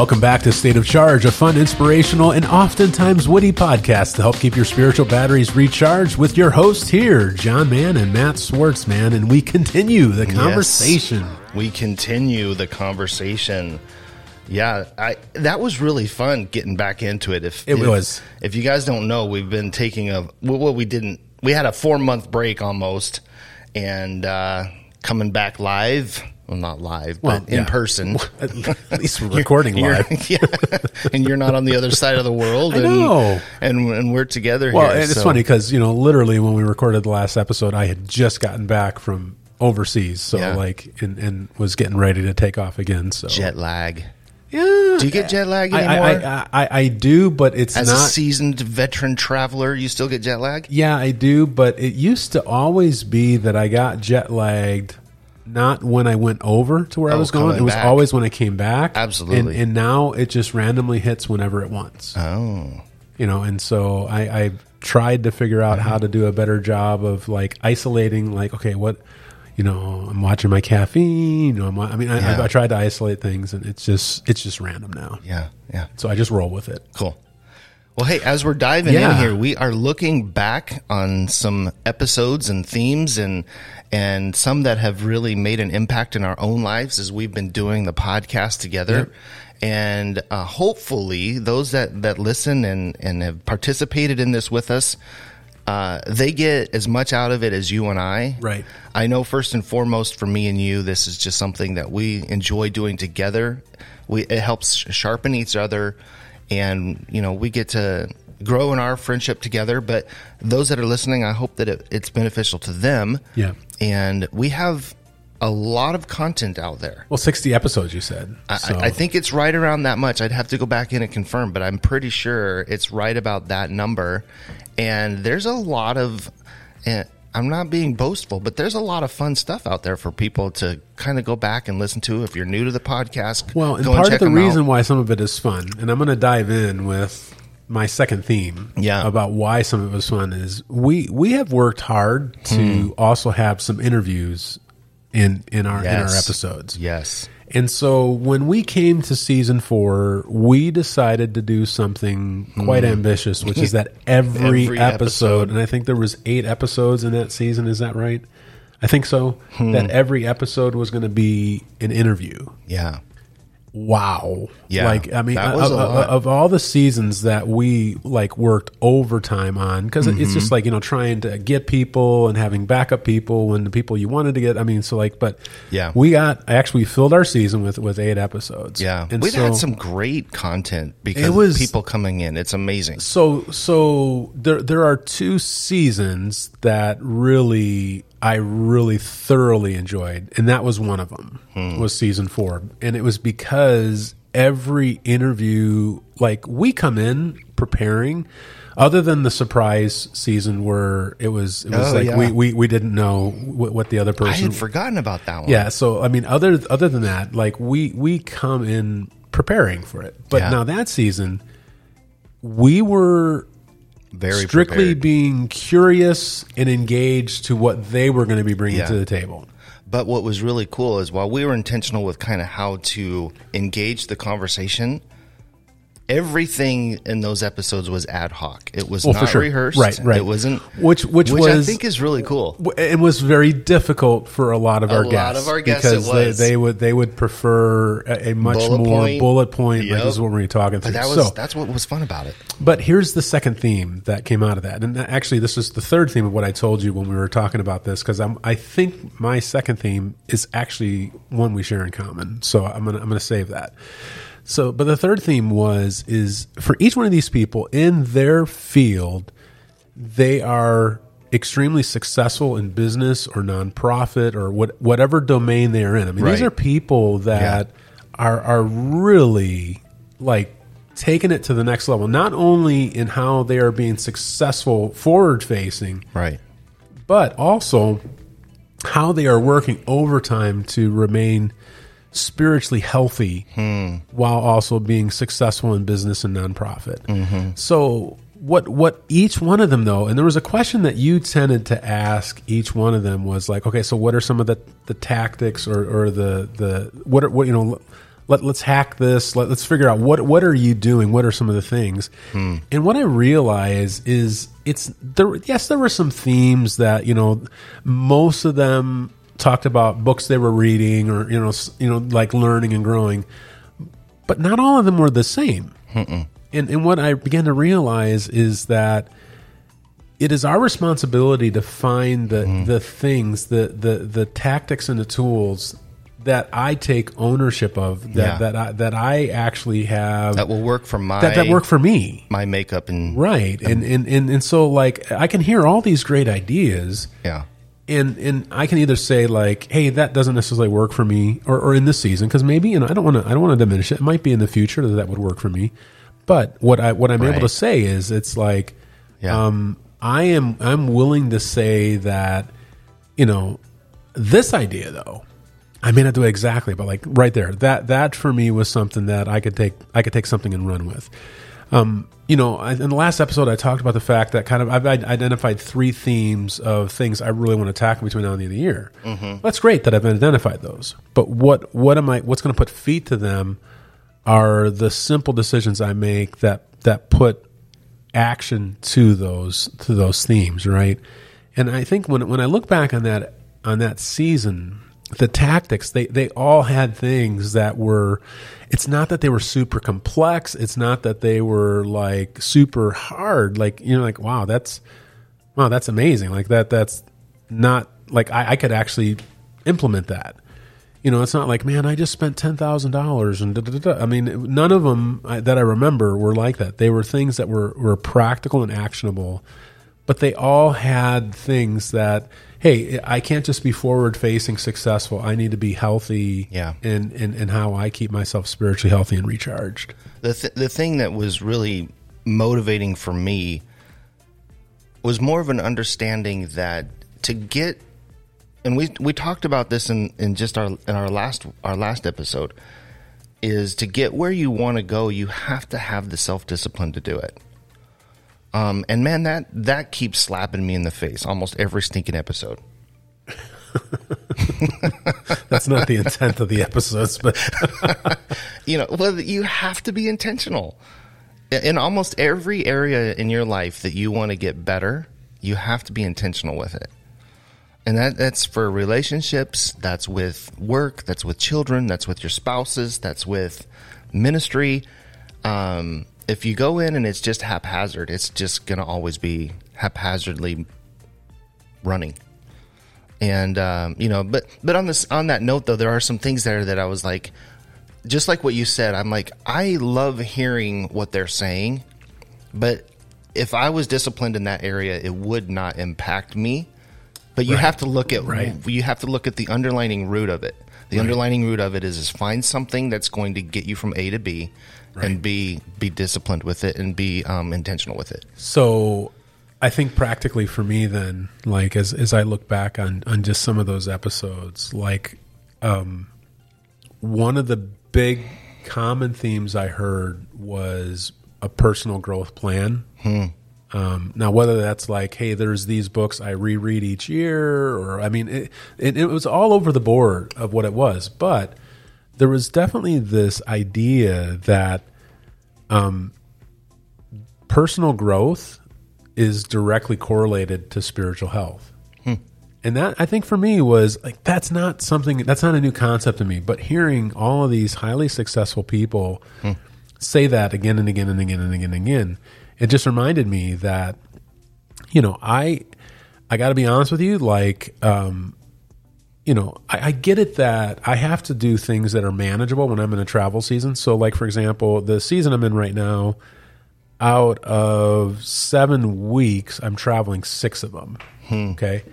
Welcome back to State of Charge, a fun, inspirational, and oftentimes witty podcast to help keep your spiritual batteries recharged with your hosts here, John Mann and Matt Swartzman. And we continue the conversation. Yes, we continue the conversation. Yeah, I that was really fun getting back into it. If It if, was. If you guys don't know, we've been taking a well, we didn't. We had a four month break almost, and uh, coming back live. Well, not live, Well, but in yeah. person. At least we're recording You're- live. yeah, and you're not on the other side of the world. I and, know. and and we're together. Well, here, and it's funny because, you know, literally when we recorded the last episode, I had just gotten back from overseas. So, Yeah. like, and, and was getting ready to take off again. So, jet lag. yeah. Do you get jet lag anymore? I, I, I, I do, but it's As not. a seasoned veteran traveler, you still get jet lag? Yeah, I do, but it used to always be that I got jet lagged not when I went over to where I Oh, was going. It was back. always when I came back. Absolutely. And, and now it just randomly hits whenever it wants. Oh. You know, and so I, I tried to figure out how to do a better job of like isolating, like, okay, what, you know, I'm watching my caffeine. You know, I'm, I mean, I, Yeah. I, I tried to isolate things and it's just, it's just random now. Yeah, yeah. So I just roll with it. Cool. Well, hey, as we're diving Yeah. in here, we are looking back on some episodes and themes and and some that have really made an impact in our own lives as we've been doing the podcast together. And uh, hopefully, those that that listen and and have participated in this with us, uh, they get as much out of it as you and I. Right. I know first and foremost for me and you, this is just something that we enjoy doing together. We it helps sharpen each other, and you know we get to grow in our friendship together. But those that are listening, I hope that it, it's beneficial to them. Yeah. And we have a lot of content out there. Well, 60 episodes, you said. I, So- I think it's right around that much. I'd have to go back in and confirm, but I'm pretty sure it's right about that number. And there's a lot of, eh, I'm not being boastful, but there's a lot of fun stuff out there for people to kind of go back and listen to. If you're new to the podcast, Well, and part of check the reason out. why some of it is fun, and I'm going to dive in with my second theme Yeah. about why some of it was fun is we we have worked hard to Hmm. also have some interviews in in our in our episodes. Yes. And so when we came to season four, we decided to do something quite ambitious, which is that every. Every episode, episode. and I think there was eight episodes in that season. Is that right? I think so. Hmm. That every episode was going to be an interview. Yeah. Wow. Yeah, Like, I mean, uh, uh, uh, of, of- of all the seasons that we like worked overtime on, because it's Mm-hmm. just like, you know, trying to get people and having backup people when the people you wanted to get. I mean, so like, but Yeah. we got actually filled our season with, with eight episodes. Yeah. And We've so, had some great content because It was- people coming in. It's amazing. So, so there, there are two seasons that really, I really thoroughly enjoyed, and that was one of them. Hmm. Was season four, and it was because every interview, like we come in preparing, other than the surprise season where it was, it was Oh, like yeah. we, we we didn't know what, what the other person. I had forgotten about that one. Yeah, so I mean, other other than that, like we we come in preparing for it, but Yeah. now that season, we were Very strictly prepared. being curious and engaged to what they were going to be bringing Yeah. to the table. But what was really cool is while we were intentional with kind of how to engage the conversation, everything in those episodes was ad hoc. It was Well, not sure. rehearsed. Right, right. It wasn't Which- which I was- think is really cool. It was very difficult for a lot of our lot guests of our guests because. They, they would they would prefer a, a much Bullet more point. bullet point. Like this is what we're talking through. But that was so, that's what was fun about it. But here's the second theme that came out of that, and actually, this is the third theme of what I told you when we were talking about this, because I'm I think my second theme is actually one we share in common. So I'm gonna I'm gonna save that. So, but the third theme was is for each one of these people in their field, they are extremely successful in business or nonprofit or what whatever domain they are in. I mean, these are people that are are really like taking it to the next level. Not only in how they are being successful forward facing, Right. but also how they are working overtime to remain spiritually healthy while also being successful in business and nonprofit. So what what each one of them though, and there was a question that you tended to ask each one of them was like, okay, so what are some of the, the tactics or, or the the what are, what you know let, let's hack this. Let, us figure out what what are you doing? What are some of the things? Hmm. And what I realize is it's there. Yes, there were some themes that you know, most of them talked about books they were reading or you know, you know, like learning and growing, but not all of them were the same. And and what I began to realize is that it is our responsibility to find the Mm-hmm. the things, the the the tactics and the tools that I take ownership of that Yeah. that I, that I actually have that will work for my that, that work for me. my makeup and Right. And, and and and so like I can hear all these great ideas yeah. And and I can either say like, hey, that doesn't necessarily work for me, or, or in this season, because maybe you know I don't want to I don't want to diminish it. It might be in the future that that would work for me, but what I what I'm able to say is it's like, Yeah. um, I am I'm willing to say that, you know, this idea though, I may not do it exactly, but like right there, that that for me was something that I could take I could take something and run with. Um, you know, I, in the last episode, I talked about the fact that kind of I've identified three themes of things I really want to tackle between now and the end of the year. That's great that I've identified those, but what what am I? What's going to put feet to them are the simple decisions I make that that put action to those to those themes, right? And I think when when I look back on that on that season, the tactics they they all had things that were. It's not that they were super complex. It's not that they were like super hard. Like you know, like wow, that's wow, that's amazing. Like that that's not like I, I could actually implement that. You know, it's not like, man, I just spent ten thousand dollars and da, da, da. I mean, none of them that I remember were like that. They were things that were were practical and actionable, but they all had things that, hey, I can't just be forward facing successful. I need to be healthy, Yeah. and and and how I keep myself spiritually healthy and recharged. The th- the thing that was really motivating for me was more of an understanding that to get and we we talked about this in, in just our in our last our last episode is to get where you want to go you have to have the self discipline to do it. Um, and man, that that keeps slapping me in the face almost every stinking episode. That's not the intent of the episodes, but you know, well, you have to be intentional. In- almost every area in your life that you want to get better, you have to be intentional with it. And that, that's for relationships, that's with work, that's with children, that's with your spouses, that's with ministry. Um, if you go in and it's just haphazard, it's just going to always be haphazardly running. And um, you know, but but on this on that note though, there are some things there that I was like, just like what you said, I'm like, I love hearing what they're saying, but if I was disciplined in that area, it would not impact me. But you have to look at Right. you have to look at the underlining root of it. The underlining root of it is is find something that's going to get you from A to B, and be be disciplined with it and be um, intentional with it. So I think practically for me then, like as as I look back on on just some of those episodes, like um one of the big common themes I heard was a personal growth plan. Um, now, whether that's like, hey, there's these books I reread each year, or I mean, it, it, it was all over the board of what it was, but there was definitely this idea that Um, personal growth is directly correlated to spiritual health. Hmm. And that I think for me was like that's not something that's not a new concept to me, but hearing all of these highly successful people hmm. say that again and again and again and again and again, it just reminded me that you know, I I got to be honest with you like um you know, I, I get it that I have to do things that are manageable when I'm in a travel season. So, like for example, the season I'm in right now, out of seven weeks, I'm traveling six of them. Hmm. Okay.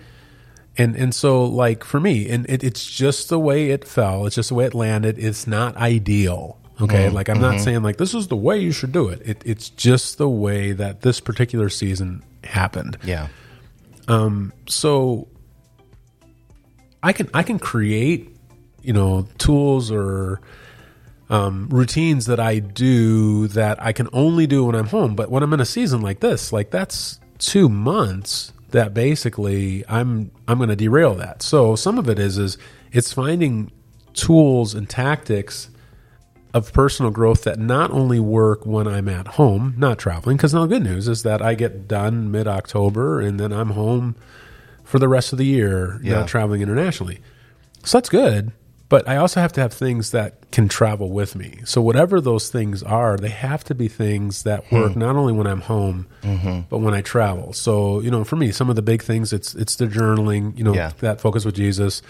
And and so like for me, and it, it's just the way it fell. It's just the way it landed. It's not ideal. Okay. Hmm. Like I'm not mm-hmm. saying like this is the way you should do it. it. It's just the way that this particular season happened. Yeah, um So I can I can create you know tools or um, routines that I do that I can only do when I'm home. But when I'm in a season like this, like that's two months that basically I'm I'm going to derail that. So some of it is is it's finding tools and tactics of personal growth that not only work when I'm at home, not traveling, because now the good news is that I get done mid October and then I'm home for the rest of the year, Yeah. not traveling internationally. So that's good. But I also have to have things that can travel with me. So whatever those things are, they have to be things that work Hmm. not only when I'm home, Mm-hmm. but when I travel. So you know, for me, some of the big things it's it's the journaling. You know, Yeah. that focus with Jesus,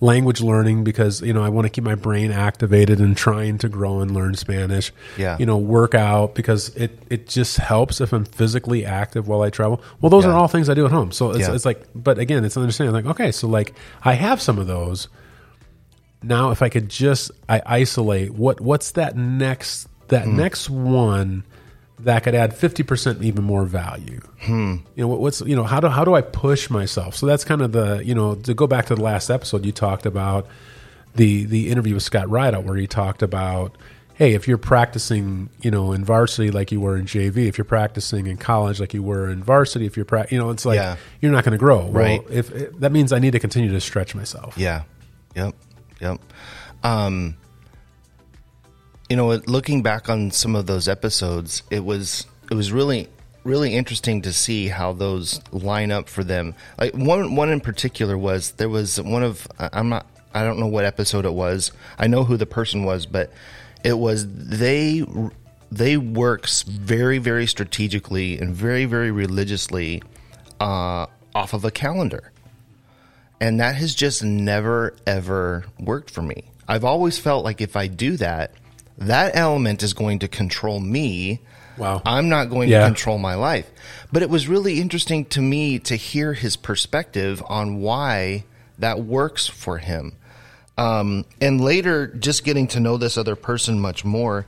language learning because you know I want to keep my brain activated and trying to grow and learn Spanish. Yeah. You know, work out because it it just helps if I'm physically active while I travel. Well, those Yeah. are all things I do at home. So it's, Yeah. it's like, but again, it's understanding like okay, so like I have some of those now if I could just I isolate what what's that next that next one that could add fifty percent even more value. Hmm. You know what, what's you know how do how do I push myself? So that's kind of the you know to go back to the last episode you talked about the the interview with Scott Rideout where he talked about hey if you're practicing you know in varsity like you were in JV if you're practicing in college like you were in varsity if you're pra- you know it's like Yeah. you're not going to grow Right. if, if that means I need to continue to stretch myself Yeah. Yep. Yep. Um, you know, looking back on some of those episodes, it was it was really really interesting to see how those line up for them. Like one one in particular was there was one of I'm not I don't know what episode it was. I know who the person was, but it was they they work very very strategically and very very religiously uh, off of a calendar and that has just never ever worked for me. I've always felt like if I do that, that element is going to control me. Wow. I'm not going Yeah. to control my life. But it was really interesting to me to hear his perspective on why that works for him. Um, and later, just getting to know this other person much more,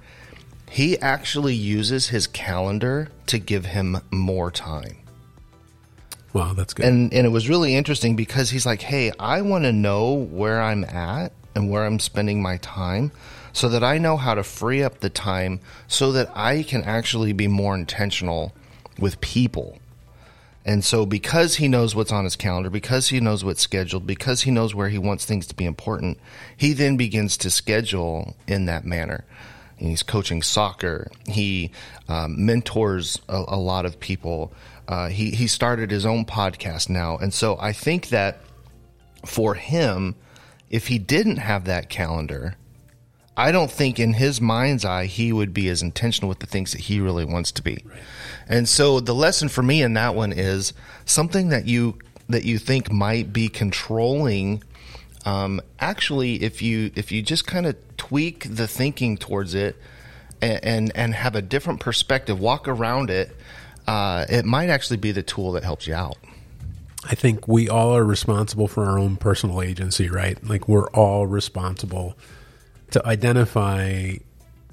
he actually uses his calendar to give him more time wow that's good and and it was really interesting because he's like, "Hey, I want to know where I'm at and where I'm spending my time so that I know how to free up the time so that I can actually be more intentional with people." And so because he knows what's on his calendar, because he knows what's scheduled, because he knows where he wants things to be important, he then begins to schedule in that manner. He's coaching soccer. He um, mentors a, a lot of people. Uh, he he started his own podcast now, and so I think that for him, if he didn't have that calendar, I don't think in his mind's eye he would be as intentional with the things that he really wants to be. And so the lesson for me in that one is something that you that you think might be controlling um, actually if you if you just kind of tweak the thinking towards it and, and and have a different perspective, walk around it, uh, it might actually be the tool that helps you out. I think we all are responsible for our own personal agency, right? Like we're all responsible to identify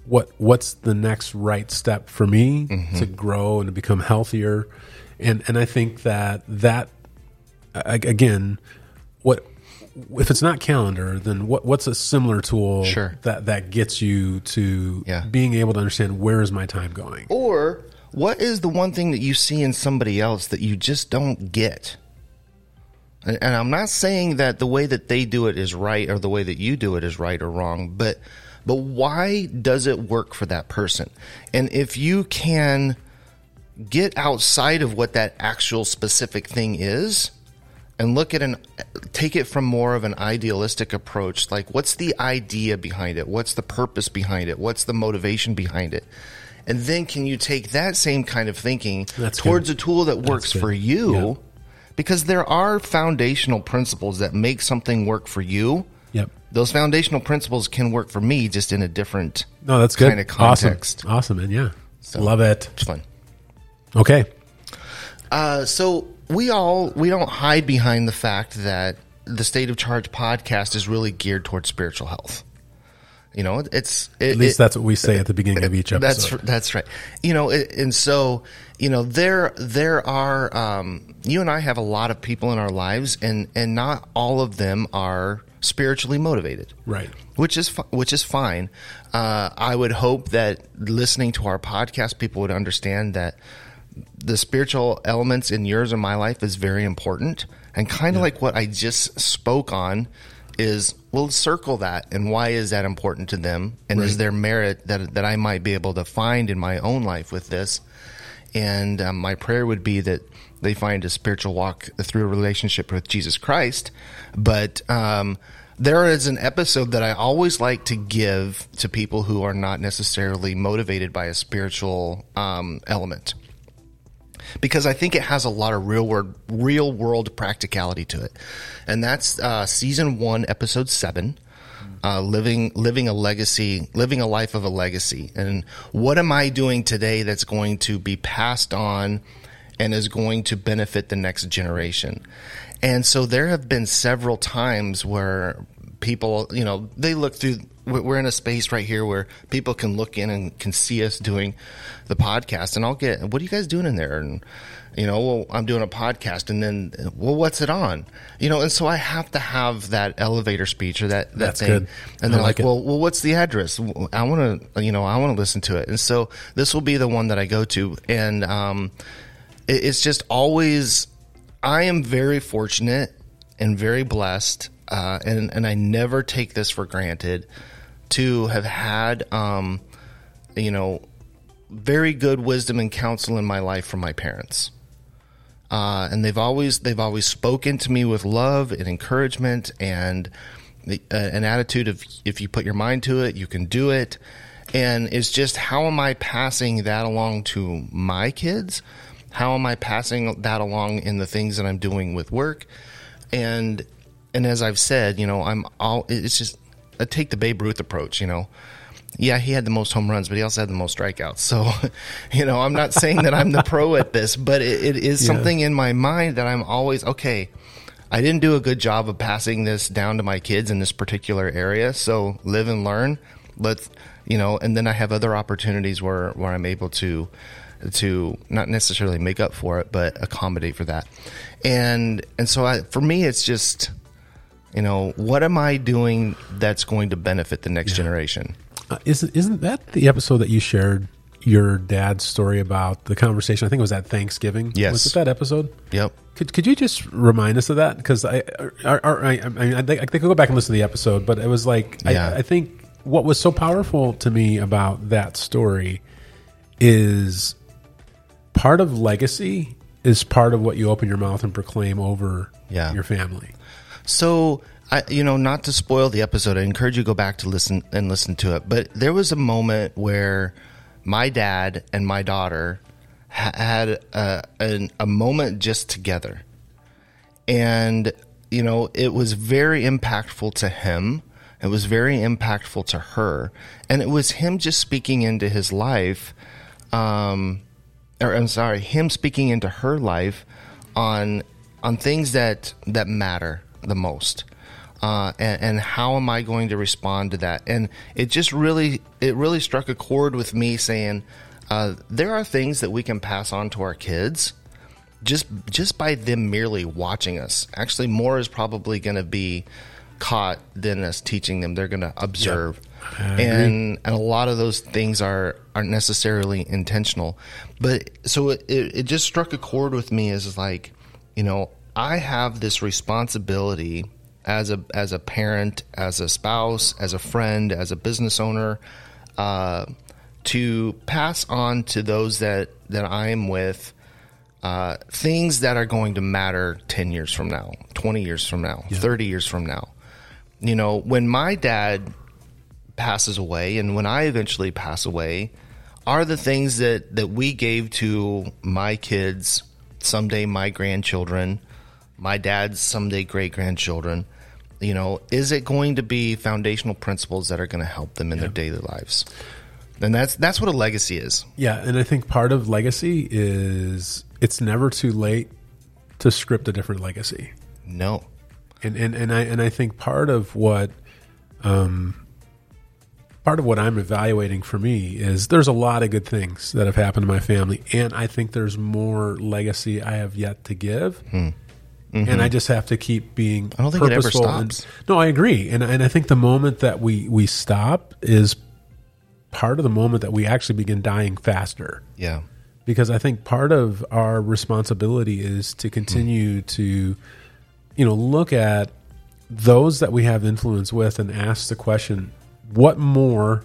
what what's the next right step for me to grow and to become healthier. And and I think that that again, what if it's not calendar, then what what's a similar tool Sure. that that gets you to Yeah. being able to understand where is my time going? Or what is the one thing that you see in somebody else that you just don't get? And, and I'm not saying that the way that they do it is right or the way that you do it is right or wrong, but but why does it work for that person? And if you can get outside of what that actual specific thing is and look at an take it from more of an idealistic approach like what's the idea behind it what's the purpose behind it what's the motivation behind it and then can you take that same kind of thinking That's towards good. a tool that works for you Yeah. because there are foundational principles that make something work for you Yep. those foundational principles can work for me just in a different No, that's good. kind of context Awesome. Awesome, man. Yeah. Love it. it's fun Okay. Uh, so we all we don't hide behind the fact that the State of Charge podcast is really geared towards spiritual health. You know, it's it, At least it- that's what we say at the beginning of each episode. that's that's right. You know, it, and so you know there there are um, you and I have a lot of people in our lives, and and not all of them are spiritually motivated right. which is which is fine. Uh, I would hope that listening to our podcast, people would understand that the spiritual elements in yours and my life is very important, and kind of like what I just spoke on is we'll circle that and why is that important to them? And is there merit that that I might be able to find in my own life with this? And um, my prayer would be that they find a spiritual walk through a relationship with Jesus Christ. But um, there is an episode that I always like to give to people who are not necessarily motivated by a spiritual um, element because I think it has a lot of real world real world practicality to it, and that's uh, season one, episode seven. Uh, living living a legacy, living a life of a legacy, and what am I doing today that's going to be passed on and is going to benefit the next generation? And so there have been several times where people, you know, they look through. We're in a space right here where people can look in and can see us doing the podcast, and I'll get, "What are you guys doing in there?" And you know, well, I'm doing a podcast, and then, well, what's it on? You know, and so I have to have that elevator speech or that that That's thing, good. and they're like like, well, well, what's the address? I want to, you know, I want to listen to it, and so this will be the one that I go to, and um, it, it's just always. I am very fortunate and very blessed, uh, and and I never take this for granted to have had, um, you know, very good wisdom and counsel in my life from my parents. Uh, and they've always they've always spoken to me with love and encouragement and the, uh, an attitude of if you put your mind to it, you can do it. And it's just how am I passing that along to my kids? How am I passing that along in the things that I'm doing with work? And and as I've said, you know, I'm all it's just I take the Babe Ruth approach, you know. Yeah, he had the most home runs, but he also had the most strikeouts. So, you know, I'm not saying that I'm the pro at this, but it, it is Yeah. something in my mind that I'm always okay. I didn't do a good job of passing this down to my kids in this particular area. So live and learn. Let's, you know, and then I have other opportunities where, where I'm able to, to not necessarily make up for it, but accommodate for that. And, and so I, for me, it's just, you know, what am I doing that's going to benefit the next generation? Uh, isn't isn't that the episode that you shared your dad's story about the conversation? I think it was at Thanksgiving. Yes. was it that episode? Yep. Could could you just remind us of that? Because I, I, I, I, mean, I think I could go back and listen to the episode, but it was like Yeah. I, I think what was so powerful to me about that story is part of legacy is part of what you open your mouth and proclaim over Yeah. your family. So, I, you know, not to spoil the episode, I encourage you to go back to listen and listen to it. But there was a moment where my dad and my daughter ha- had a, a, a moment just together. And, you know, it was very impactful to him. It was very impactful to her. And it was him just speaking into his life. Um, or I'm sorry, him speaking into her life on on things that that matter the most. Uh, and, and how am I going to respond to that? And it just really, it really struck a chord with me saying, uh, there are things that we can pass on to our kids just just by them merely watching us. Actually, more is probably going to be caught than us teaching them. They're going to observe, and and a lot of those things are aren't necessarily intentional. But so it, it, it just struck a chord with me as like, you know, I have this responsibility as a as a parent, as a spouse, as a friend, as a business owner. Uh, to pass on to those that, that I am with uh, things that are going to matter 10 years from now, 20 years from now, 30 years from now. You know, when my dad passes away and when I eventually pass away, are the things that, that we gave to my kids, someday my grandchildren, my dad's someday great grandchildren, you know, is it going to be foundational principles that are going to help them in their daily lives? And that's that's what a legacy is. Yeah, and I think part of legacy is it's never too late to script a different legacy. No. and and and I and I think part of what um part of what I'm evaluating for me is there's a lot of good things that have happened to my family and I think there's more legacy I have yet to give. And I just have to keep being. Mm-hmm. I don't think it ever purposeful and- stops. no, I agree. And and I think the moment that we we stop is part of the moment that we actually begin dying faster Yeah. because I think part of our responsibility is to continue to, you know, look at those that we have influence with and ask the question, what more,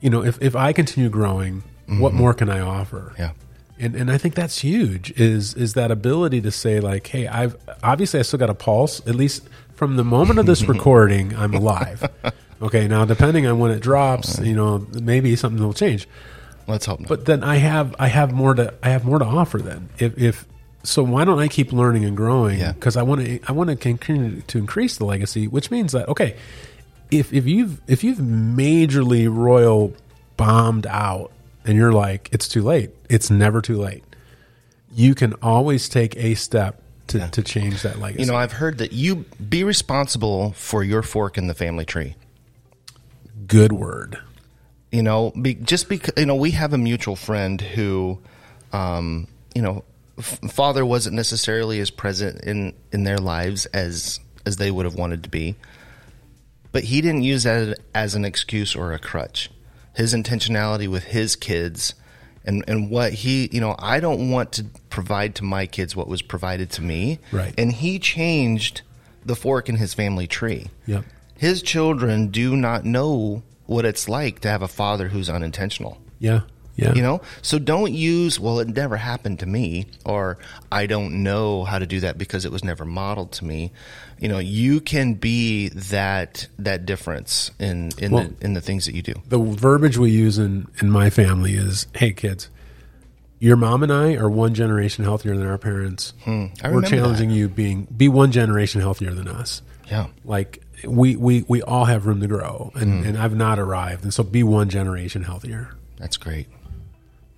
you know, if, if I continue growing, what more can I offer? Yeah. And, and I think that's huge is is that ability to say like, hey, I've obviously I still got a pulse. At least from the moment of this recording, I'm alive. Okay, now depending on when it drops, you know, maybe something will change. Let's hope not. But then I have I have more to I have more to offer. Then if, if so, why don't I keep learning and growing? Yeah. Because I want to I want to continue to increase the legacy, which means that okay, if if you've if you've majorly royal bombed out and you're like it's too late, it's never too late. You can always take a step to, to change that legacy. you know, I've heard that you be responsible for your fork in the family tree. good word. you know be, just because you know we have a mutual friend who um you know f- father wasn't necessarily as present in in their lives as as they would have wanted to be but he didn't use that as an excuse or a crutch his intentionality with his kids and and what he you know I don't want to provide to my kids what was provided to me Right. and he changed the fork in his family tree Yep. his children do not know what it's like to have a father who's unintentional. Yeah. Yeah. You know? So don't use, well, it never happened to me, or I don't know how to do that because it was never modeled to me. You know, you can be that that difference in in Well- the in the things that you do. the verbiage we use in in my family is, "Hey kids, your mom and I are one generation healthier than our parents. Hmm. I We're challenging you being be one generation healthier than us. Yeah. Like we we we all have room to grow, Hmm. and, and I've not arrived, and so be one generation healthier. That's great.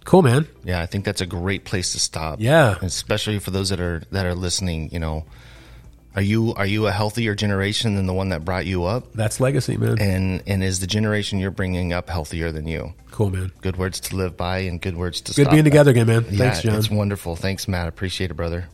Cool, man. Yeah, I think that's a great place to stop. Yeah. Especially for those that are that are listening, you know. Are you are you a healthier generation than the one that brought you up? That's legacy, man. And and is the generation you're bringing up healthier than you? cool, man. Good words to live by and good words to stop. Good being by. together again, man. Yeah, Thanks, John. It's wonderful. Thanks, Matt. Appreciate it, brother.